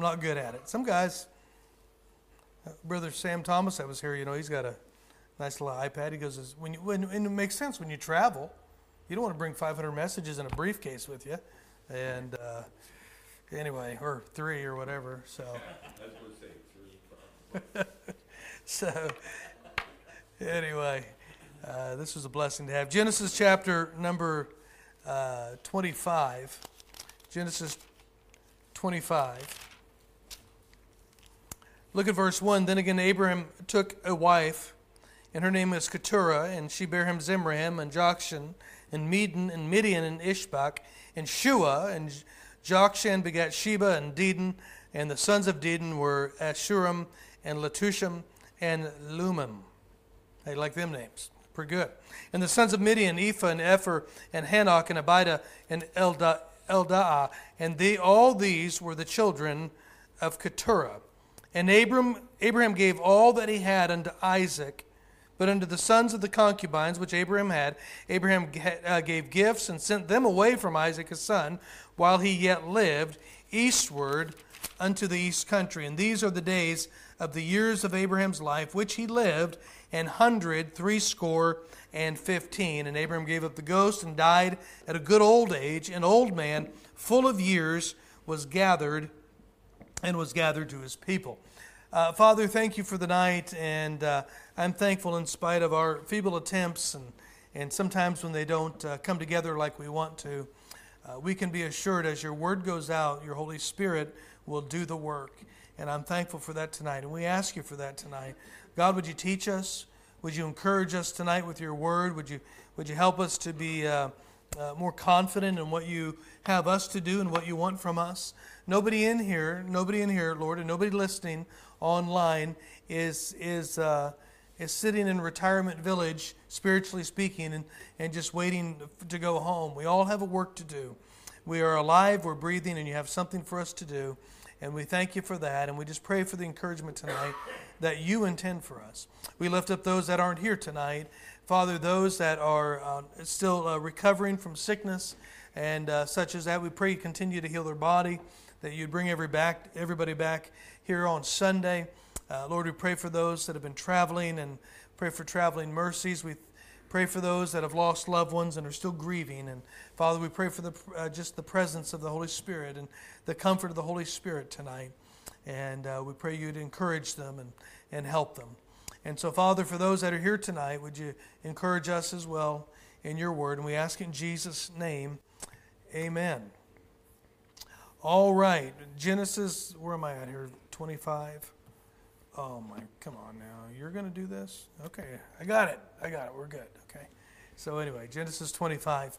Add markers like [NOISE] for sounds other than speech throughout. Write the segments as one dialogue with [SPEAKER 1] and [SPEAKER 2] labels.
[SPEAKER 1] I'm not good at it. Some guys, uh, Brother Sam Thomas that was here, you know, he's got a nice little iPad. He goes, when, you, when and it makes sense when you travel, you don't want to bring 500 messages in a briefcase with you. And uh, anyway, or three or whatever. So. [LAUGHS] [LAUGHS] so, anyway, uh, this was a blessing to have. Genesis chapter number uh, 25. Genesis 25. Look at verse 1. Then again, Abraham took a wife, and her name was Keturah, and she bare him Zimram, and Jokshan, and Medan, and Midian, and Ishbak, and Shuah, and Jokshan begat Sheba and Dedan, and the sons of Dedan were Asshurim, and Letushim, and Lumim. I like them names. Pretty good. And the sons of Midian, Ephah, and Epher, and Hanoch, and Abidah, and Eldaah, and they, all these were the children of Keturah. And Abram, Abraham gave all that he had unto Isaac, but unto the sons of the concubines which Abraham had, Abraham uh, gave gifts and sent them away from Isaac his son, while he yet lived, eastward unto the east country. And these are the days of the years of Abraham's life, which he lived, an hundred threescore and fifteen. And Abraham gave up the ghost and died at a good old age. An old man, full of years, was gathered and was gathered to his people. Uh, Father, thank you for the night, and uh, I'm thankful in spite of our feeble attempts and, and sometimes when they don't uh, come together like we want to. Uh, we can be assured as your word goes out, your Holy Spirit will do the work. And I'm thankful for that tonight. And we ask you for that tonight. God, would you teach us? Would you encourage us tonight with your word? Would you, would you help us to be uh, uh, more confident in what you have us to do and what you want from us? Nobody in here, nobody in here, Lord, and nobody listening online is, is, uh, is sitting in retirement village, spiritually speaking, and, and just waiting to go home. We all have a work to do. We are alive, we're breathing, and you have something for us to do. And we thank you for that. And we just pray for the encouragement tonight that you intend for us. We lift up those that aren't here tonight. Father, those that are uh, still uh, recovering from sickness and uh, such as that, we pray you continue to heal their body, that you'd bring every back, everybody back here on Sunday. Uh, Lord, we pray for those that have been traveling and pray for traveling mercies. We pray for those that have lost loved ones and are still grieving. And Father, we pray for the, uh, just the presence of the Holy Spirit and the comfort of the Holy Spirit tonight. And uh, we pray you'd encourage them and, and help them. And so, Father, for those that are here tonight, would you encourage us as well in your word? And we ask in Jesus' name, amen. All right, Genesis, where am I at here? 25. Oh my, come on now. You're going to do this? Okay, I got it. I got it. We're good. Okay. So, anyway, Genesis 25.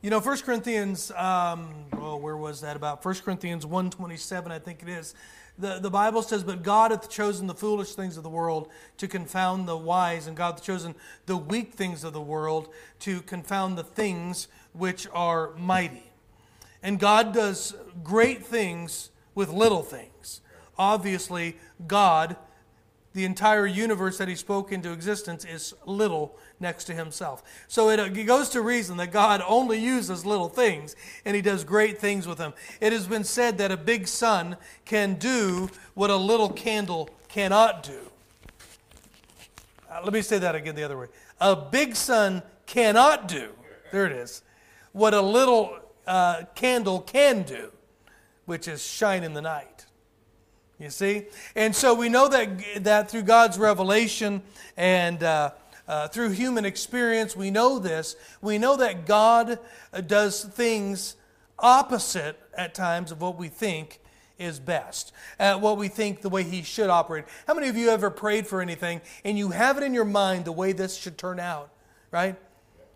[SPEAKER 1] You know, 1 Corinthians, um, oh, where was that about? 1 Corinthians 127, I think it is. The, the Bible says, But God hath chosen the foolish things of the world to confound the wise, and God hath chosen the weak things of the world to confound the things which are mighty. And God does great things with little things. Obviously, God the entire universe that he spoke into existence is little next to himself. So it, it, goes to reason that God only uses little things and he does great things with them. It has been said that a big sun can do what a little candle cannot do. Uh, let me say that again the other way. A big sun cannot do, there it is, what a little uh, candle can do, which is shine in the night. You see? And so we know that, that through God's revelation and uh, uh, through human experience, we know this. We know that God uh, does things opposite at times of what we think is best, at what we think the way He should operate. How many of you ever prayed for anything and you have it in your mind the way this should turn out, right?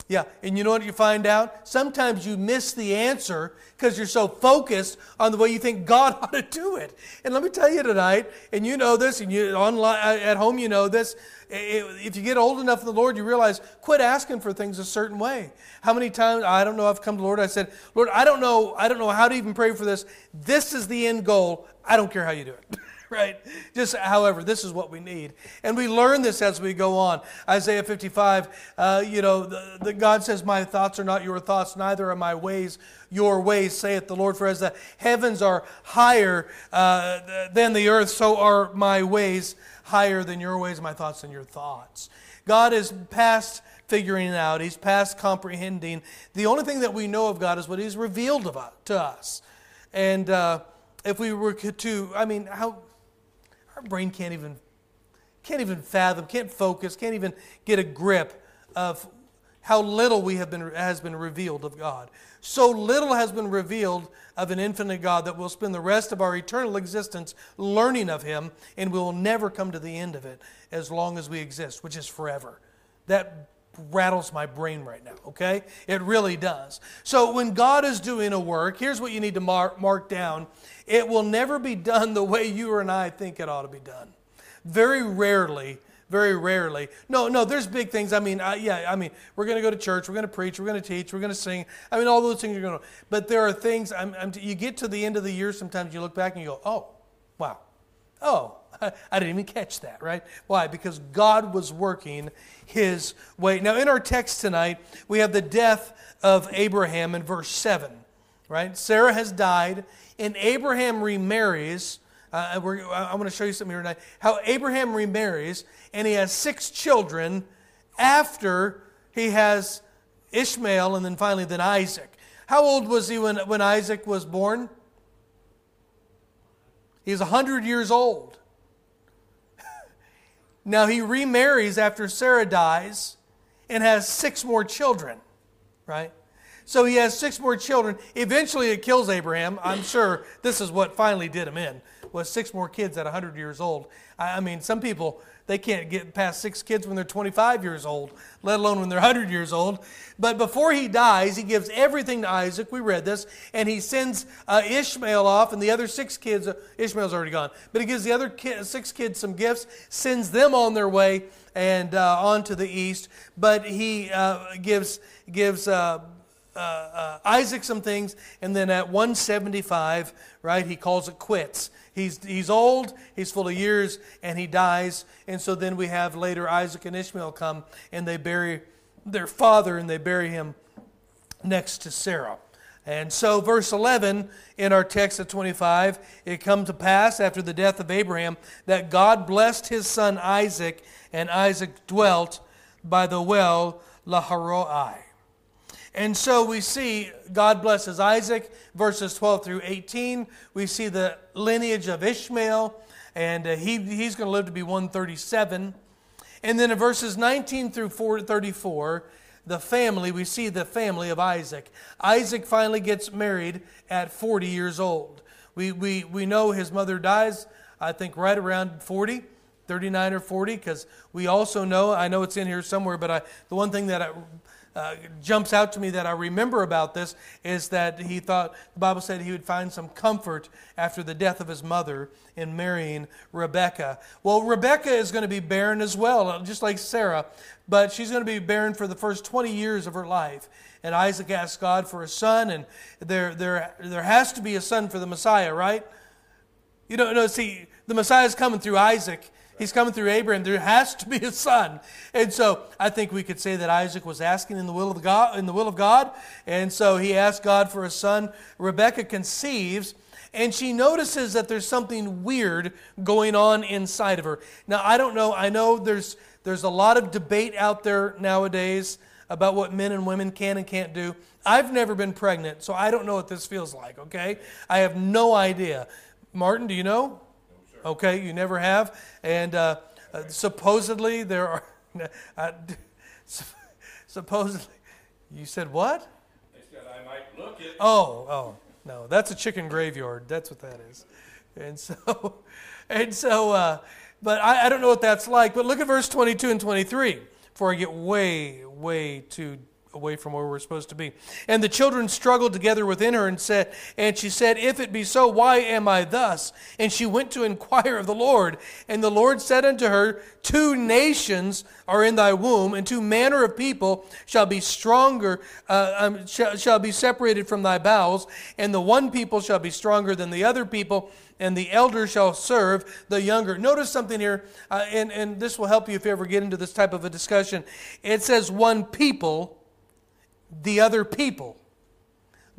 [SPEAKER 1] Yeah, and you know what you find out? Sometimes you miss the answer because you're so focused on the way you think God [LAUGHS] ought to do it. And let me tell you tonight, and you know this, and you online uh, at home you know this. If you get old enough in the Lord, you realize quit asking for things a certain way. How many times I don't know I've come to the Lord, I said, Lord, I don't know, I don't know how to even pray for this. This is the end goal. I don't care how you do it. [LAUGHS] [LAUGHS] right? Just however, this is what we need. And we learn this as we go on. Isaiah 55, uh, you know, the, the, God says, My thoughts are not your thoughts, neither are my ways your ways, saith the Lord. For as the heavens are higher uh, than the earth, so are my ways higher than your ways, my thoughts than your thoughts. God is past figuring it out, He's past comprehending. The only thing that we know of God is what He's revealed to us. And uh, if we were to, I mean, how our brain can't even can't even fathom, can't focus, can't even get a grip of how little we have been has been revealed of God. So little has been revealed of an infinite God that we'll spend the rest of our eternal existence learning of Him, and we will never come to the end of it as long as we exist, which is forever. That rattles my brain right now, okay? It really does. So when God is doing a work, here's what you need to mark, mark down it will never be done the way you and I think it ought to be done. Very rarely very rarely. No, no, there's big things. I mean, uh, yeah, I mean, we're going to go to church, we're going to preach, we're going to teach, we're going to sing. I mean, all those things are going to. But there are things. I'm, I'm, you get to the end of the year, sometimes you look back and you go, oh, wow, oh, [LAUGHS] I didn't even catch that, right? Why? Because God was working his way. Now, in our text tonight, we have the death of Abraham in verse 7, right? Sarah has died, and Abraham remarries. Uh, I want to show you something here tonight. How Abraham remarries, and he has six children after he has Ishmael and then finally then Isaac. How old was he when, when Isaac was born? He's 100 years old. [LAUGHS] Now he remarries after Sarah dies and has six more children, right? So he has six more children. Eventually it kills Abraham. I'm sure this is what finally did him in, was six more kids at 100 years old. I mean, some people they can't get past six kids when they're 25 years old, let alone when they're 100 years old. But before he dies, he gives everything to Isaac. We read this. And he sends uh, Ishmael off, and the other six kids, uh, Ishmael's already gone, but he gives the other six kids some gifts, sends them on their way and uh, on to the east. But he uh, gives, gives uh, uh, Isaac some things, and then at 175, right, he calls it quits. He's, he's old, he's full of years, and he dies. And so then we have later Isaac and Ishmael come and they bury their father and they bury him next to Sarah. And so, verse 11 in our text of 25, it come to pass after the death of Abraham that God blessed his son Isaac, and Isaac dwelt by the well Lahairoi. And so we see God blesses Isaac, verses 12 through 18. We see the lineage of Ishmael, and uh, he, he's going to live to be 137. And then in verses 19 through 34, the family, we see the family of Isaac. Isaac finally gets married at 40 years old. We, we, we know his mother dies, I think, right around 40. 39 or 40 because we also know i know it's in here somewhere but I, the one thing that I, uh, jumps out to me that I remember about this is that he thought, the Bible said he would find some comfort after the death of his mother in marrying Rebecca. Well, Rebecca is going to be barren as well, uh, just like Sarah, but she's going to be barren for the first 20 years of her life. And Isaac asks God for a son, and there, there, there has to be a son for the Messiah, right? You don't know, see, the Messiah is coming through Isaac, He's coming through Abraham. There has to be a son. And so I think we could say that Isaac was asking in the will of God, in the will of God. And so he asked God for a son. Rebecca conceives and she notices that there's something weird going on inside of her. Now, I don't know. I know there's there's a lot of debate out there nowadays about what men and women can and can't do. I've never been pregnant, so I don't know what this feels like, okay? I have no idea. Martin, do you know? Okay, you never have. And uh, uh, supposedly there are. [LAUGHS] Uh, [LAUGHS] supposedly, you said what?
[SPEAKER 2] They said I might look it.
[SPEAKER 1] Oh, oh, no, that's a chicken graveyard. That's what that is. And so, [LAUGHS] and so, uh, but I, I don't know what that's like. But look at verse 22 and 23 before I get way, way too away from where we're supposed to be. And the children struggled together within her and said, and she said, If it be so, why am I thus? And she went to inquire of the Lord. And the Lord said unto her, Two nations are in thy womb, and two manner of people shall be stronger, uh, um, shall, shall be separated from thy bowels, and the one people shall be stronger than the other people and the elder shall serve the younger. Notice something here, uh, and, and this will help you if you ever get into this type of a discussion. It says one people, the other people.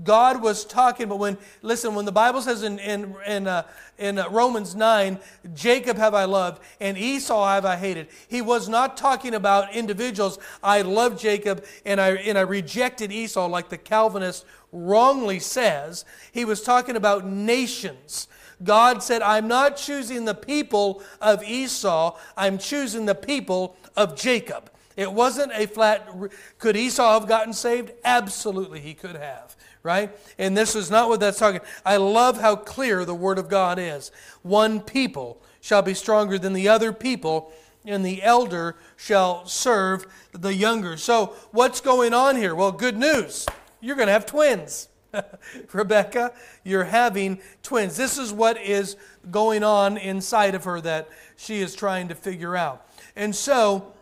[SPEAKER 1] God was talking, but when, listen, when the Bible says in, in, in, uh, in uh, Romans 9, Jacob have I loved and Esau have I hated, he was not talking about individuals. I love Jacob and I, and I rejected Esau, like the Calvinist wrongly says. He was talking about nations. God said, I'm not choosing the people of Esau, I'm choosing the people of Jacob. It wasn't a flat, could Esau have gotten saved? Absolutely, he could have, right? And this is not what that's talking. I love how clear the Word of God is. One people shall be stronger than the other people, and the elder shall serve the younger. So, what's going on here? Well, good news. You're going to have twins. [LAUGHS] Rebecca, you're having twins. This is what is going on inside of her that she is trying to figure out. And so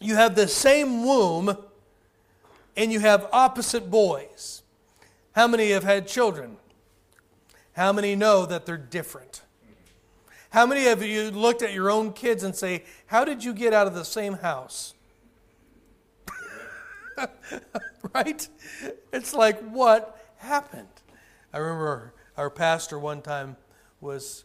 [SPEAKER 1] you have the same womb and you have opposite boys. How many have had children? How many know that they're different? How many of you looked at your own kids and say, How did you get out of the same house? [LAUGHS] right? It's like, what happened? I remember our pastor one time was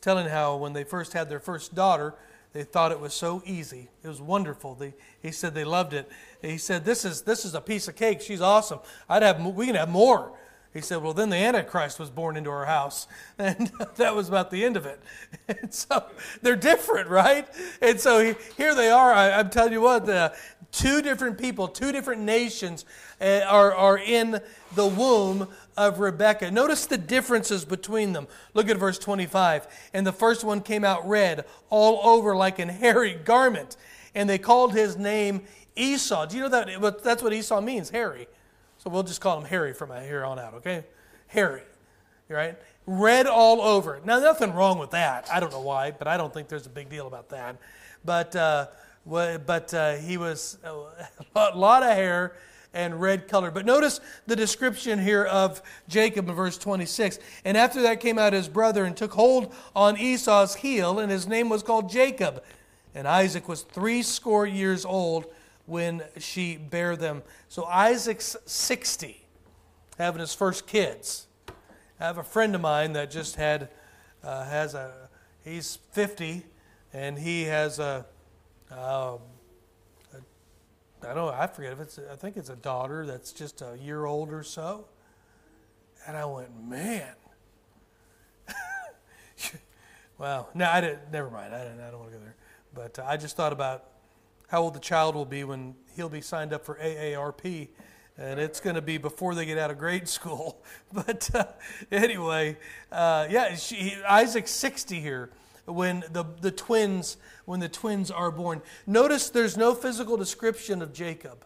[SPEAKER 1] telling how when they first had their first daughter, they thought it was so easy. It was wonderful. They, he said they loved it. He said, "This is this is a piece of cake. She's awesome. I'd have we can have more." He said, Well, then the Antichrist was born into our house. [LAUGHS] And that was about the end of it. [LAUGHS] And so they're different, right? And so here they are. I, am telling you what, the, two different people, two different nations uh, are, are in the womb of Rebekah. Notice the differences between them. Look at verse 25. And the first one came out red, all over like an hairy garment. And they called his name Esau. Do you know that? That's what Esau means, hairy. So we'll just call him Harry from here on out, okay? Harry, right? Red all over. Now, nothing wrong with that. I don't know why, but I don't think there's a big deal about that. But, uh, but uh, he was [LAUGHS] a lot of hair and red color. But notice the description here of Jacob in verse 26. And after that came out his brother and took hold on Esau's heel, and his name was called Jacob. And Isaac was threescore years old when she bare them. So Isaac's 60, having his first kids. I have a friend of mine that just had, uh, has a, he's 50, and he has a, a I don't I forget if it's, I think it's a daughter that's just a year old or so. And I went, man. [LAUGHS] wow. No, I didn't, never mind. I, didn't, I don't want to go there. But uh, I just thought about how old the child will be when he'll be signed up for AARP. And it's going to be before they get out of grade [LAUGHS] school. But uh, anyway, uh, yeah, she, Isaac's 60 here when the, the twins when the twins are born. Notice there's no physical description of Jacob.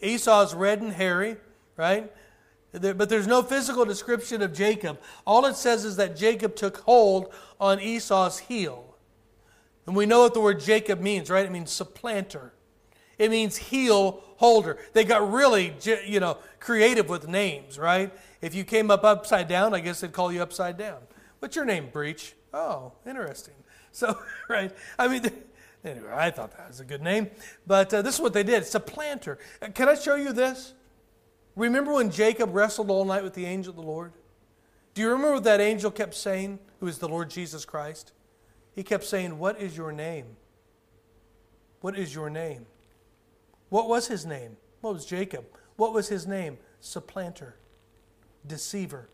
[SPEAKER 1] Esau's red and hairy, right? But there's no physical description of Jacob. All it says is that Jacob took hold on Esau's heel. And we know what the word Jacob means, right? It means supplanter. It means heel holder. They got really, you know, creative with names, right? If you came up upside down, I guess they'd call you upside down. What's your name, Breech? Oh, interesting. So, [LAUGHS] right? I mean, [LAUGHS] anyway, I thought that was a good name. But uh, this is what they did. it's a planter. can I show you this? Remember when Jacob wrestled all night with the angel of the Lord? Do you remember what that angel kept saying, who is the Lord Jesus Christ? He kept saying, What is your name? What is your name? What was his name? What was Jacob? What was his name? Supplanter, deceiver.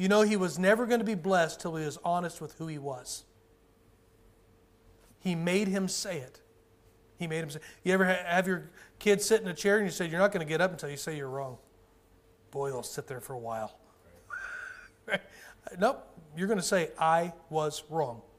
[SPEAKER 1] You know, he was never going to be blessed till he was honest with who he was. He made him say it. He made him say. You ever have your kid sit in a chair and you say you're not going to get up until you say you're wrong? Boy, they'll sit there for a while. [LAUGHS] nope, you're going to say I was wrong. [LAUGHS]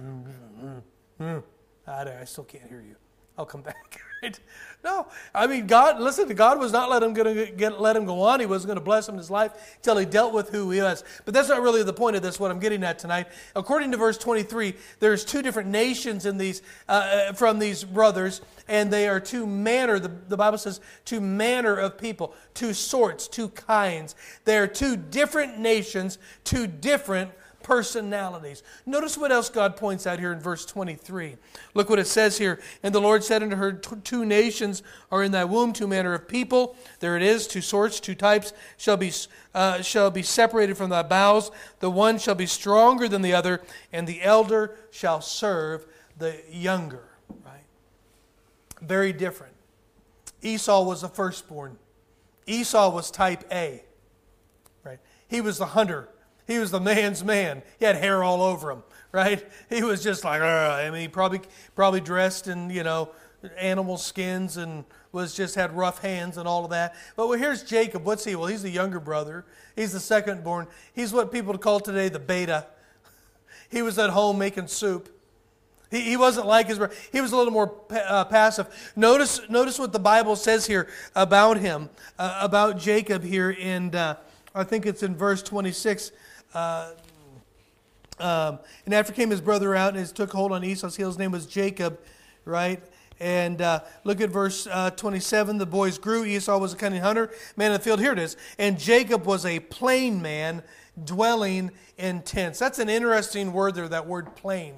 [SPEAKER 1] Mm-hmm. Mm-hmm. Mm-hmm. I, I still can't hear you. I'll come back. [LAUGHS] Right? [LAUGHS] No, I mean God. Listen, God was not let him get, get let him go on. He wasn't going to bless him in his life until he dealt with who he was. But that's not really the point of this. What I'm getting at tonight, according to verse 23, there's two different nations in these uh, uh, from these brothers, and they are two manner. The, the Bible says two manner of people, two sorts, two kinds. They are two different nations, two different personalities. Notice what else God points out here in verse 23. Look what it says here. And the Lord said unto her, Two nations are in thy womb, two manner of people. There it is, two sorts, two types shall be, uh, shall be separated from thy bowels. The one shall be stronger than the other, and the elder shall serve the younger. Right? Very different. Esau was the firstborn. Esau was type A. Right? He was the hunter he was the man's man. He had hair all over him, right? He was just like, I mean, he probably probably dressed in you know animal skins and was just had rough hands and all of that. But well, here's Jacob. What's he? Well, he's the younger brother. He's the second born. He's what people call today the beta. [LAUGHS] He was at home making soup. He, he wasn't like his brother. He was a little more uh, passive. Notice, notice what the Bible says here about him, uh, about Jacob here in, uh, I think it's in verse 26. Uh, um, and after came his brother out and took hold on Esau's heel. His name was Jacob, right? And uh, look at verse uh, 27. The boys grew. Esau was a cunning hunter, man of the field. Here it is. And Jacob was a plain man dwelling in tents. That's an interesting word there, that word plain.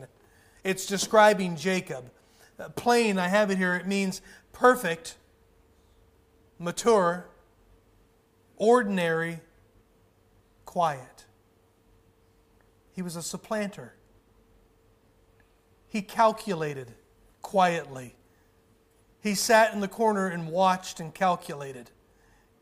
[SPEAKER 1] It's describing Jacob. Uh, plain, I have it here, it means perfect, mature, ordinary, quiet. He was a supplanter. He calculated quietly. He sat in the corner and watched and calculated.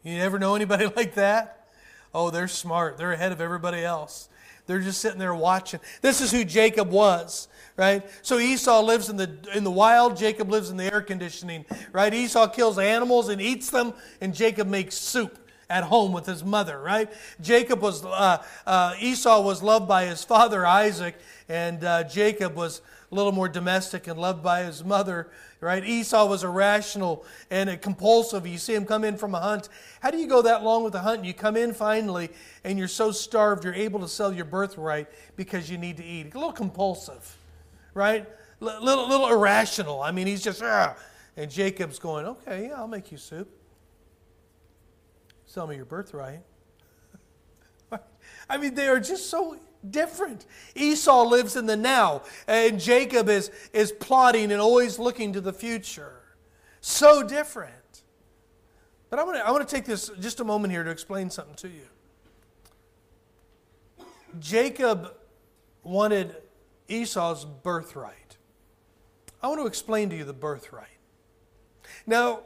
[SPEAKER 1] You never know anybody [LAUGHS] like that? Oh, they're smart. They're ahead of everybody else. They're just sitting there watching. This is who Jacob was, right? So Esau lives in the in the wild, Jacob lives in the air conditioning, right? Esau kills animals and eats them, and Jacob makes soup at home with his mother, right? Jacob was, uh, uh, Esau was loved by his father Isaac, and uh, Jacob was a little more domestic and loved by his mother, right? Esau was irrational and compulsive. You see him come in from a hunt. How do you go that long with a hunt? And you come in finally, and you're so starved you're able to sell your birthright because you need to eat. A little compulsive, right? A little, little irrational. I mean, he's just, ah. and Jacob's going, okay, yeah, I'll make you soup. Sell me your birthright. [LAUGHS] I mean, they are just so different. Esau lives in the now, and Jacob is, is plotting and always looking to the future. So different. But I want to I want to take this just a moment here to explain something to you. Jacob wanted Esau's birthright. I want to explain to you the birthright. Now,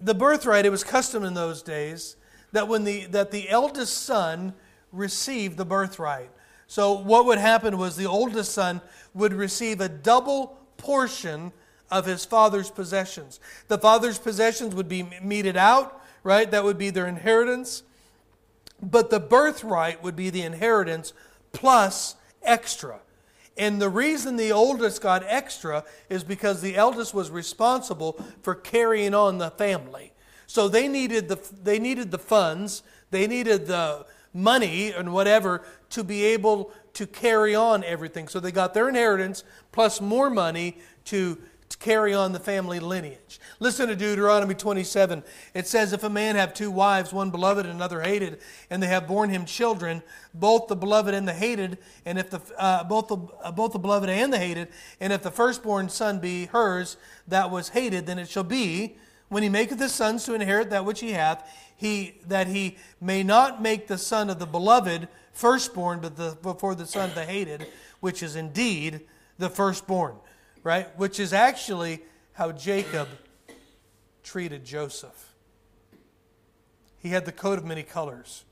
[SPEAKER 1] the birthright, it was custom in those days that when the that the eldest son received the birthright. So what would happen was the oldest son would receive a double portion of his father's possessions. The father's possessions would be meted out, right? That would be their inheritance. But the birthright would be the inheritance plus extra. And the reason the oldest got extra is because the eldest was responsible for carrying on the family. So they needed the, they needed the funds, they needed the money and whatever to be able to carry on everything. So they got their inheritance plus more money to, to carry on the family lineage. Listen to Deuteronomy 27. It says, If a man have two wives, one beloved and another hated, and they have borne him children, both the beloved and the hated, and if the, uh, both, the, uh, both the beloved and the hated, and if the firstborn son be hers that was hated, then it shall be when he maketh his sons to inherit that which he hath, he, that he may not make the son of the beloved firstborn, but the, before the son of the hated, which is indeed the firstborn, right? Which is actually how Jacob treated Joseph. He had the coat of many colors.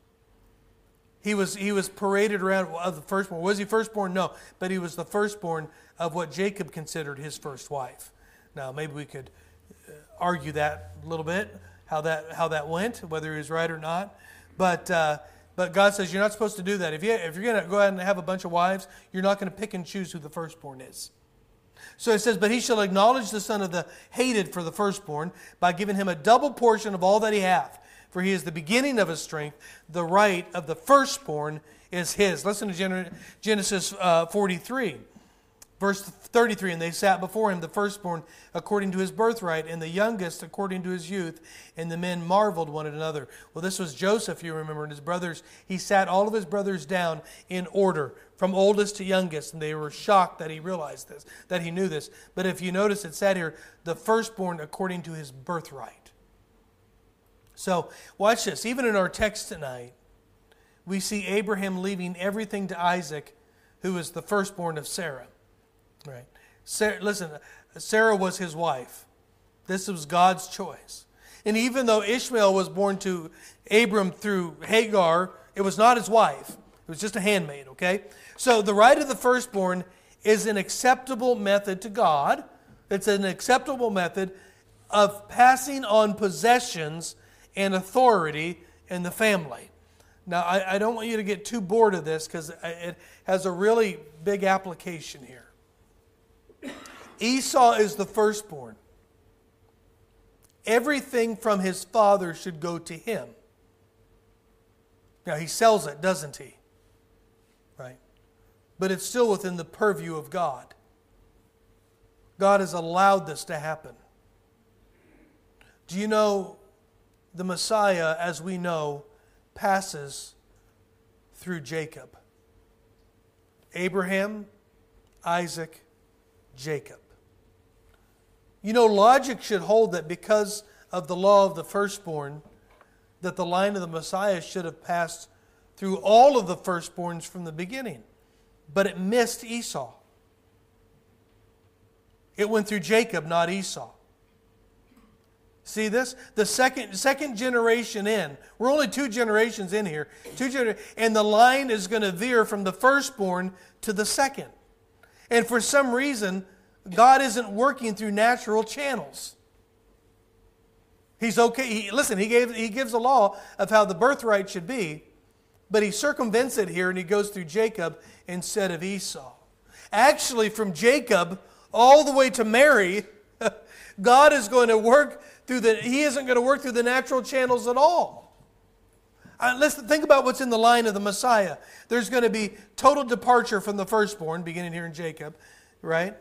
[SPEAKER 1] He was, he was paraded around of the firstborn. Was he firstborn? No, but he was the firstborn of what Jacob considered his first wife. Now, maybe we could argue that a little bit, how that, how that went, whether he was right or not. But, uh, but God says you're not supposed to do that. If, you, if you're going to go ahead and have a bunch of wives, you're not going to pick and choose who the firstborn is. So it says, But he shall acknowledge the son of the hated for the firstborn by giving him a double portion of all that he hath. For he is the beginning of his strength. The right of the firstborn is his. Listen to Genesis uh, 43. Verse 33 And they sat before him, the firstborn according to his birthright, and the youngest according to his youth. And the men marveled one at another. Well, this was Joseph, you remember, and his brothers. He sat all of his brothers down in order, from oldest to youngest. And they were shocked that he realized this, that he knew this. But if you notice, it said here, the firstborn according to his birthright. So, watch this. Even in our text tonight, we see Abraham leaving everything to Isaac, who is the firstborn of Sarah. Right. Sarah, listen, Sarah was his wife. This was God's choice. And even though Ishmael was born to Abram through Hagar, it was not his wife. It was just a handmaid, okay? So the right of the firstborn is an acceptable method to God. It's an acceptable method of passing on possessions and authority in the family. Now, I, I don't want you to get too bored of this because it has a really big application here. Esau is the firstborn. Everything from his father should go to him. Now, he sells it, doesn't he? Right? But it's still within the purview of God. God has allowed this to happen. Do you know the Messiah, as we know, passes through Jacob? Abraham, Isaac, Jacob. You know, logic should hold that because of the law of the firstborn, that the line of the Messiah should have passed through all of the firstborns from the beginning. But it missed Esau. It went through Jacob, not Esau. See this? The second, second generation in. We're only two generations in here. Two gener- and the line is going to veer from the firstborn to the second. And for some reason, God isn't working through natural channels. He's okay. He, listen, he, gave, he gives a law of how the birthright should be, but he circumvents it here and he goes through Jacob instead of Esau. Actually, from Jacob all the way to Mary, [LAUGHS] God is going to work through the, he isn't going to work through the natural channels at all. Uh, let's think about what's in the line of the Messiah. There's going to be total departure from the firstborn, beginning here in Jacob, right?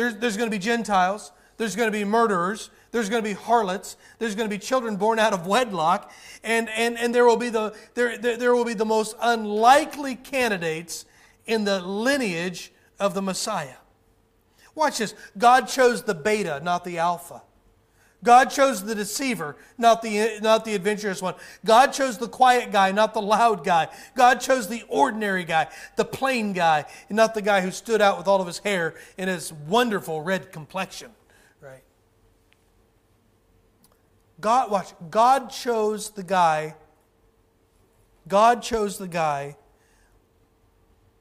[SPEAKER 1] There's, there's going to be Gentiles. There's going to be murderers. There's going to be harlots. There's going to be children born out of wedlock. And, and, and there, will be the, there, there, there will be the most unlikely candidates in the lineage of the Messiah. Watch this. God chose the beta, not the alpha. God chose the deceiver, not the, not the adventurous one. God chose the quiet guy, not the loud guy. God chose the ordinary guy, the plain guy, and not the guy who stood out with all of his hair and his wonderful red complexion. Right? God, watch, God chose the guy, God chose the guy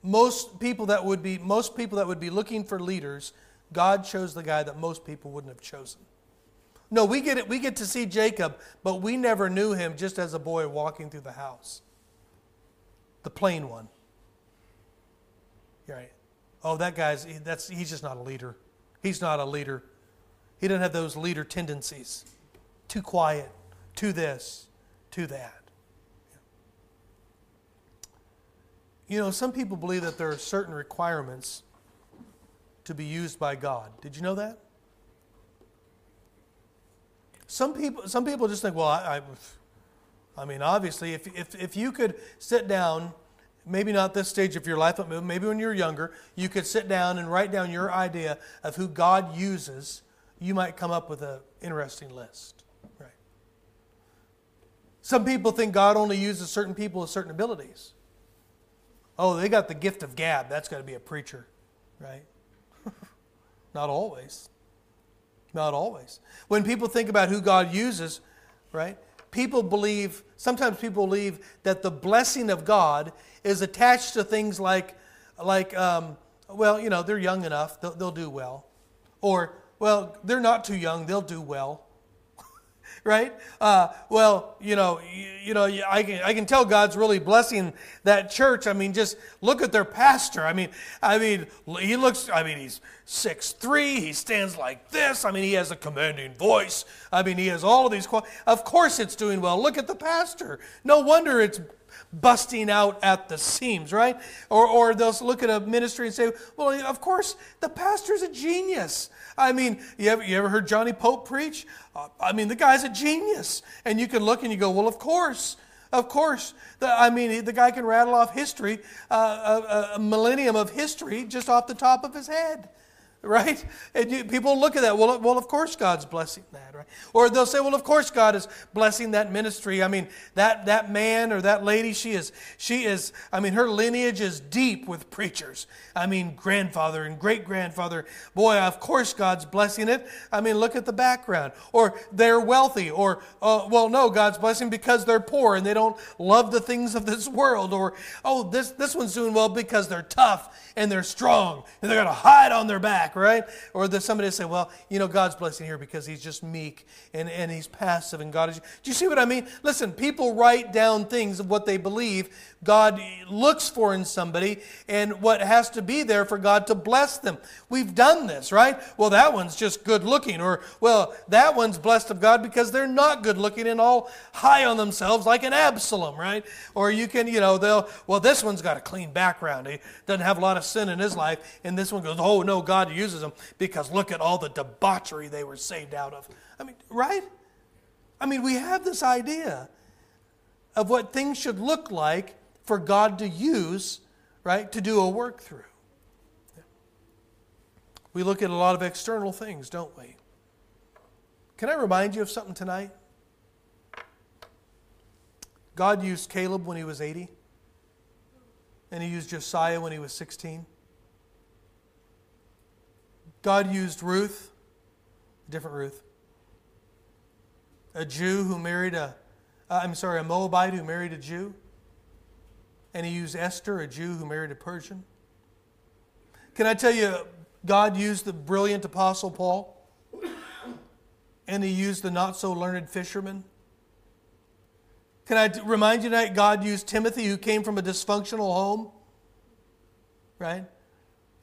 [SPEAKER 1] most people that would be most people that would be looking for leaders god chose the guy that most people wouldn't have chosen no, we get it. We get to see Jacob, but we never knew him just as a boy walking through the house. The plain one. Right. Oh, that guy's that's he's just not a leader. He's not a leader. He doesn't have those leader tendencies. Too quiet, too this, too that. You know, some people believe that there are certain requirements to be used by God. Did you know that? Some people, some people just think, well, I, I, I mean, obviously, if, if, if you could sit down, maybe not this stage of your life, but maybe when you're younger, you could sit down and write down your idea of who God uses, you might come up with an interesting list. Right? Some people think God only uses certain people with certain abilities. Oh, they got the gift of gab. That's got to be a preacher, right? [LAUGHS] Not always. Not always. When people think about who God uses, right, people believe, sometimes people believe that the blessing of God is attached to things like, like um, well, you know, they're young enough, they'll, they'll do well. Or, well, they're not too young, they'll do well. Right? Uh, well, you know, you, you, know, I can, I can tell God's really blessing that church. I mean, just look at their pastor. I mean, I mean, he looks. I mean, he's six three. He stands like this. I mean, he has a commanding voice. I mean, he has all of these. Of course, it's doing well. Look at the pastor. No wonder it's busting out at the seams, right? Or, or they'll look at a ministry and say, well, of course, the pastor's a genius. I mean, you ever, you ever heard Johnny Pope preach? Uh, I mean, the guy's a genius. And you can look and you go, well, of course. Of course. The, I mean, the guy can rattle off history, uh, a, a millennium of history, just off the top of his head right? And you, people look at that. Well, well, of course God's blessing that, right? Or they'll say, well, of course God is blessing that ministry. I mean, that that man or that lady, she is, she is. I mean, her lineage is deep with preachers. I mean, grandfather and great grandfather. Boy, of course God's blessing it. I mean, look at the background. Or they're wealthy. Or uh, well, no, God's blessing because they're poor and they don't love the things of this world. Or oh, this this one's doing well because they're tough and they're strong and they're going to hide on their back, right? Or there's somebody say, well, you know, God's blessing here because he's just meek and, and he's passive and God is. Do you see what I mean? Listen, people write down things of what they believe God looks for in somebody and what has to be there for God to bless them. We've done this, right? Well, that one's just good looking, or, well, that one's blessed of God because they're not good looking and all high on themselves like an Absalom, right? Or you can, you know, they'll, well, this one's got a clean background. He doesn't have a lot of sin in his life. And this one goes, oh, no, God uses them because look at all the debauchery they were saved out of. I mean, right? I mean, we have this idea of what things should look like for God to use, right, to do a work through. We look at a lot of external things, don't we? Can I remind you of something tonight? God used Caleb when he was 80, and he used Josiah when he was 16. God used Ruth, A different Ruth, a Jew who married a, am uh, sorry, a Moabite who married a Jew. And he used Esther, a Jew who married a Persian. Can I tell you, God used the brilliant Apostle Paul, and he used the not so learned fisherman. Can I remind you that God used Timothy, who came from a dysfunctional home, right?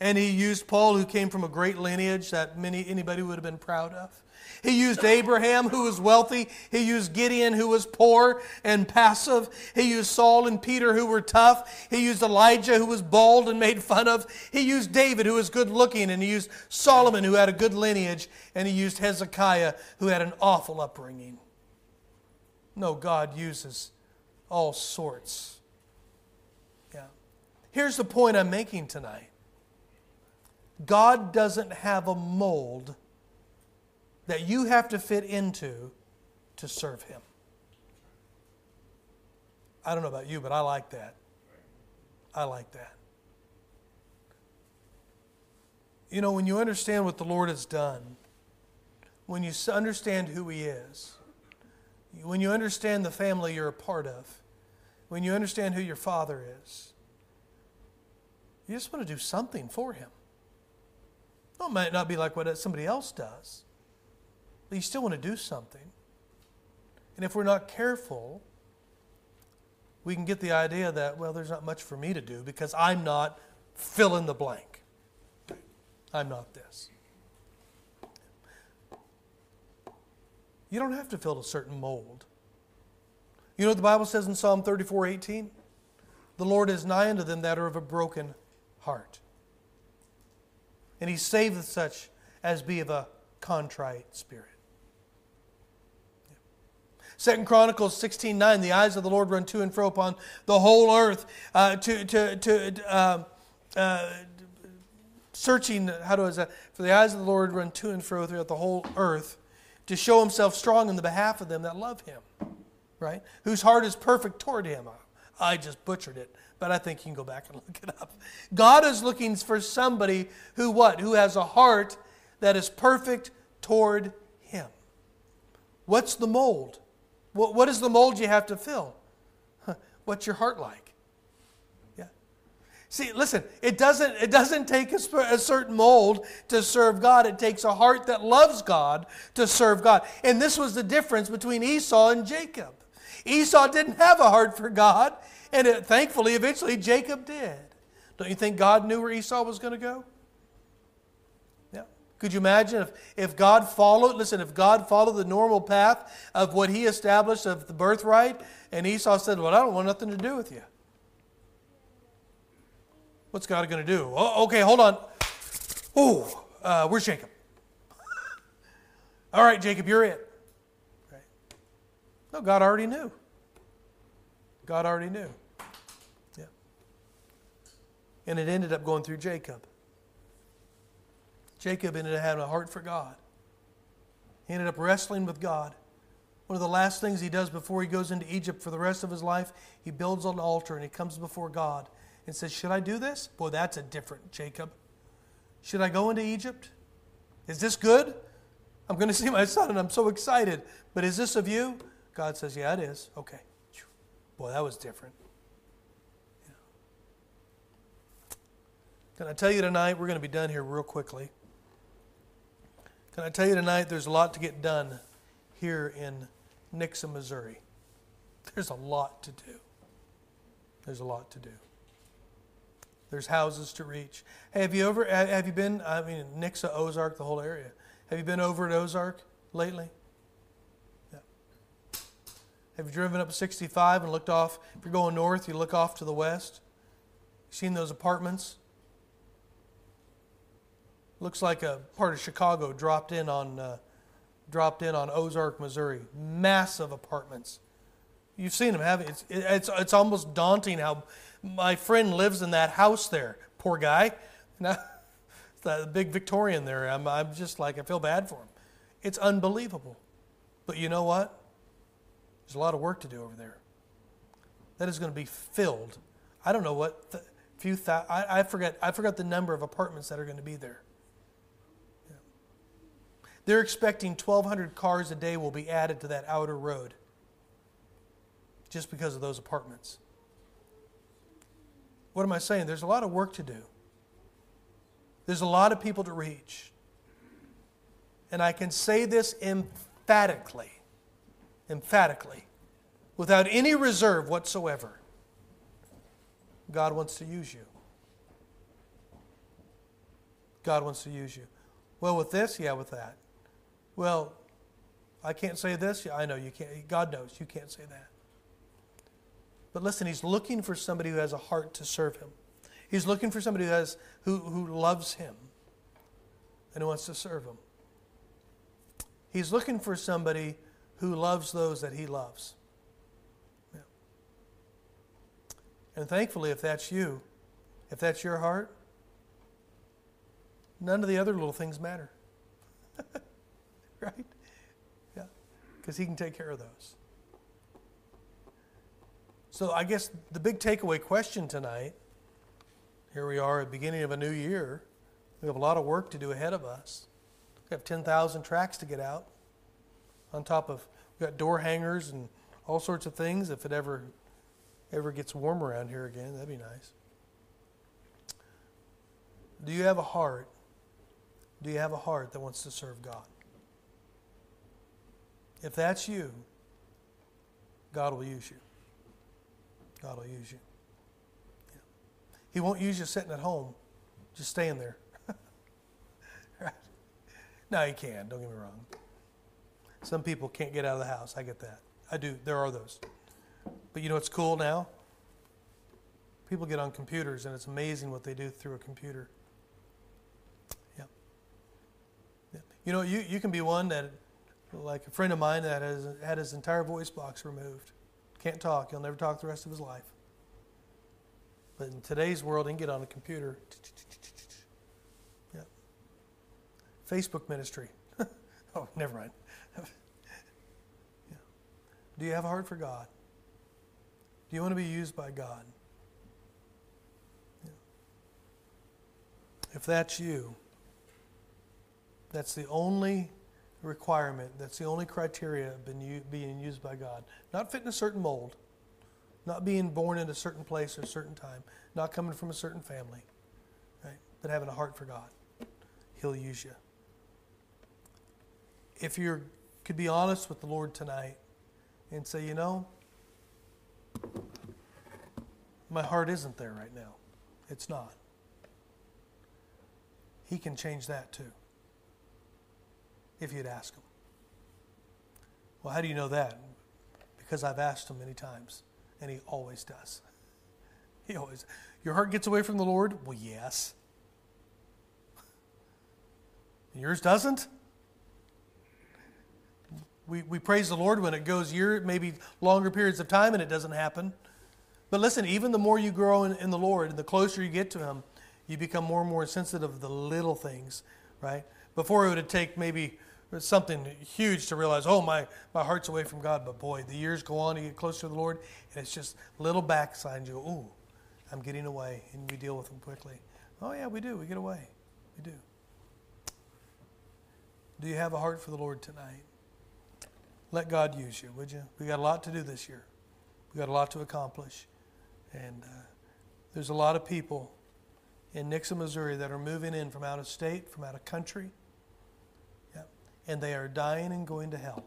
[SPEAKER 1] And he used Paul, who came from a great lineage that many, anybody would have been proud of. He used Abraham, who was wealthy. He used Gideon, who was poor and passive. He used Saul and Peter, who were tough. He used Elijah, who was bald and made fun of. He used David, who was good looking. And he used Solomon, who had a good lineage. And he used Hezekiah, who had an awful upbringing. No, God uses all sorts. Yeah. Here's the point I'm making tonight God doesn't have a mold that you have to fit into to serve Him. I don't know about you, but I like that. I like that. You know, when you understand what the Lord has done, when you understand who He is, when you understand the family you're a part of, when you understand who your Father is, you just want to do something for Him. Well, it might not be like what somebody else does, but you still want to do something. And if we're not careful, we can get the idea that, well, there's not much for me to do because I'm not fill in the blank. I'm not this. You don't have to fill a certain mold. You know what the Bible says in Psalm 34 18? The Lord is nigh unto them that are of a broken heart. And he saveth such as be of a contrite spirit. Second Chronicles 16 9, the eyes of the Lord run to and fro upon the whole earth, uh, to, to, to uh, uh, searching, how do I say, for the eyes of the Lord run to and fro throughout the whole earth to show himself strong in the behalf of them that love him, right? Whose heart is perfect toward him. I just butchered it, but I think you can go back and [LAUGHS] look it up. God is looking for somebody who what? Who has a heart that is perfect toward him. What's the mold? What, what is the mold you have to fill? What's your heart like? See, listen, it doesn't, it doesn't take a, a, certain mold to serve God. It takes a heart that loves God to serve God. And this was the difference between Esau and Jacob. Esau didn't have a heart for God, and it, thankfully, eventually, Jacob did. Don't you think God knew where Esau was going to go? Yeah. Could you imagine if, if God followed, listen, if God followed the normal path of what he established of the birthright, and Esau said, Well, I don't want nothing to do with you. What's God going to do? Oh, okay, hold on. Oh, uh, where's Jacob? All right, Jacob, you're it. Right. No, God already knew. God already knew. Yeah. And it ended up going through Jacob. Jacob ended up having a heart for God. He ended up wrestling with God. One of the last things he does before he goes into Egypt for the rest of his life, he builds an altar and he comes before God and says, Should I do this? Boy, that's a different Jacob. Should I go into Egypt? Is this good? I'm going [LAUGHS] to see my son and I'm so excited. But is this of you? God says, Yeah, it is. Okay. Boy, that was different. Yeah. Can I tell you tonight, we're going to be done here real quickly. Can I tell you tonight, there's a lot to get done here in Nixa, Missouri. There's a lot to do. There's a lot to do. There's houses to reach. Hey, have you ever have you been? I mean, Nixa, Ozark, the whole area. Have you been over at Ozark lately? Yeah. Have you driven up 65 and looked off? If you're going north, you look off to the west. You seen those apartments? Looks like a part of Chicago dropped in on uh, dropped in on Ozark, Missouri. Massive apartments. You've seen them, haven't you? It's, it's, it's almost daunting how my friend lives in that house there. Poor guy. [LAUGHS] Now, the big Victorian there. I'm, I'm just like, I feel bad for him. It's unbelievable. But you know what? There's a lot of work to do over there. That is going to be filled. I don't know what few th- I, I forget I forgot the number of apartments that are going to be there. They're expecting 1,200 cars a day will be added to that outer road just because of those apartments. What am I saying? There's a lot of work to do. There's a lot of people to reach. And I can say this emphatically, emphatically, without any reserve whatsoever. God wants to use you. God wants to use you. Well, with this, yeah, with that. Well, I can't say this. Yeah, I know you can't. God knows you can't say that. But listen, he's looking for somebody who has a heart to serve him. He's looking for somebody who, has, who, who loves him and who wants to serve him. He's looking for somebody who loves those that he loves. Yeah. And thankfully, if that's you, if that's your heart, none of the other little things matter. [LAUGHS] right? Yeah. Because he can take care of those. So I guess the big takeaway question tonight here we are at the beginning of a new year. We have a lot of work to do ahead of us. We have 10,000 tracks to get out. On top of, we've got door hangers and all sorts of things if it ever ever gets warm around here again. That'd be nice. Do you have a heart? Do you have a heart that wants to serve God? If that's you, God will use you. God will use you. Yeah. He won't use you sitting at home, just staying there. [LAUGHS] right? No, he can. Don't get me wrong. Some people can't get out of the house. I get that. I do. There are those. But you know what's cool now? People get on computers, and it's amazing what they do through a computer. Yeah. yeah. You know, you, you can be one that, like a friend of mine that has had his entire voice box removed. Can't talk. He'll never talk the rest of his life. But in today's world, he can get on a computer. Yeah. Facebook ministry. [LAUGHS] oh, never mind. yeah. Do you have a heart for God? Do you want to be used by God? Yeah. If that's you, that's the only requirement, that's the only criteria being used by God. Not fitting a certain mold, not being born in a certain place or a certain time, not coming from a certain family, right? but having a heart for God. He'll use you. If you could be honest with the Lord tonight and say, you know, my heart isn't there right now. It's not. He can change that too. If you'd ask him. Well, how do you know that? Because I've asked him many times, and he always does. [LAUGHS] He always. Your heart gets away from the Lord? Well, yes. Yours doesn't? We, we praise the Lord when it goes year, maybe longer periods of time, and it doesn't happen. But listen, even the more you grow in, in the Lord and the closer you get to Him, you become more and more sensitive of the little things, right? Before it would take maybe something huge to realize, oh, my, my heart's away from God. But boy, the years go on, you get closer to the Lord, and it's just little backsigns. You go, ooh, I'm getting away. And we deal with them quickly. Oh, yeah, we do. We get away. We do. Do you have a heart for the Lord tonight? Let God use you, would you? We got a lot to do this year. We got a lot to accomplish. And uh, there's a lot of people in Nixa Missouri that are moving in from out of state, from out of country. And they are dying and going to hell.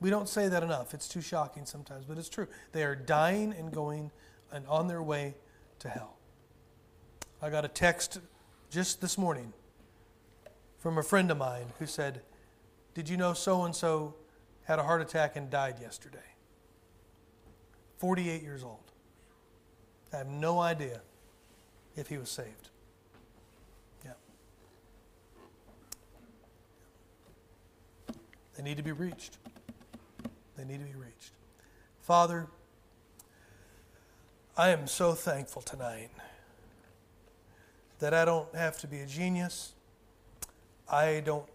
[SPEAKER 1] We don't say that enough. It's too shocking sometimes, but it's true. They are dying and going and on their way to hell. I got a text just this morning from a friend of mine who said, Did you know so and so had a heart attack and died yesterday? 48 years old. I have no idea if he was saved. They need to be reached. They need to be reached. Father, I am so thankful tonight that I don't have to be a genius. I don't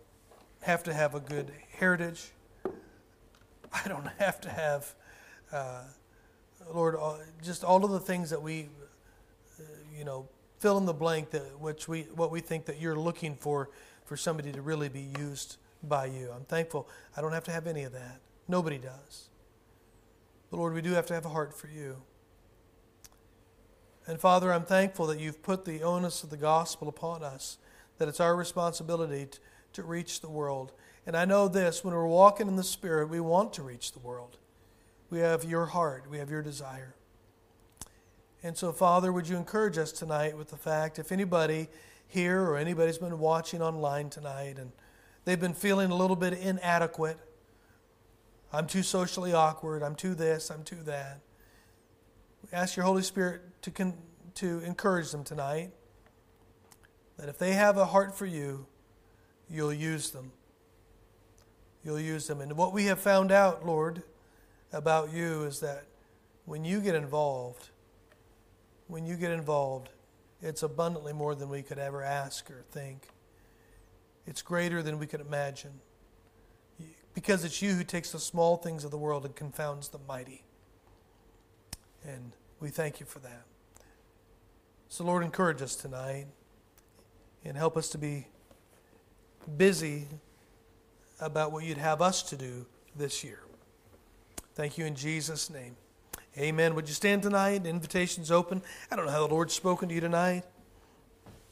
[SPEAKER 1] have to have a good heritage. I don't [LAUGHS] have to have, uh, Lord, just all of the things that we, uh, you know, fill in the blank that which we what we think that you're looking for for somebody to really be used by you. I'm thankful I don't have to have any of that. Nobody does. But Lord, we do have to have a heart for you. And Father, I'm thankful that you've put the onus of the gospel upon us that it's our responsibility to, to reach the world. And I know this when we're walking in the Spirit, we want to reach the world. We have your heart, we have your desire. And so, Father, would you encourage us tonight with the fact if anybody here or anybody's been watching online tonight and they've been feeling a little bit inadequate, I'm too socially awkward, I'm too this, I'm too that. Ask your Holy Spirit to, con- to encourage them tonight that if they have a heart for you, you'll use them. You'll use them. And what we have found out, Lord, about you is that when you get involved, when you get involved, it's abundantly more than we could ever ask or think. It's greater than we could imagine. Because it's you who takes the small things of the world and confounds the mighty. And we thank you for that. So, Lord, encourage us tonight and help us to be busy about what you'd have us to do this year. Thank you in Jesus' name. Amen. Would you stand tonight? Invitation's open. I don't know how the Lord's spoken to you tonight.